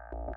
you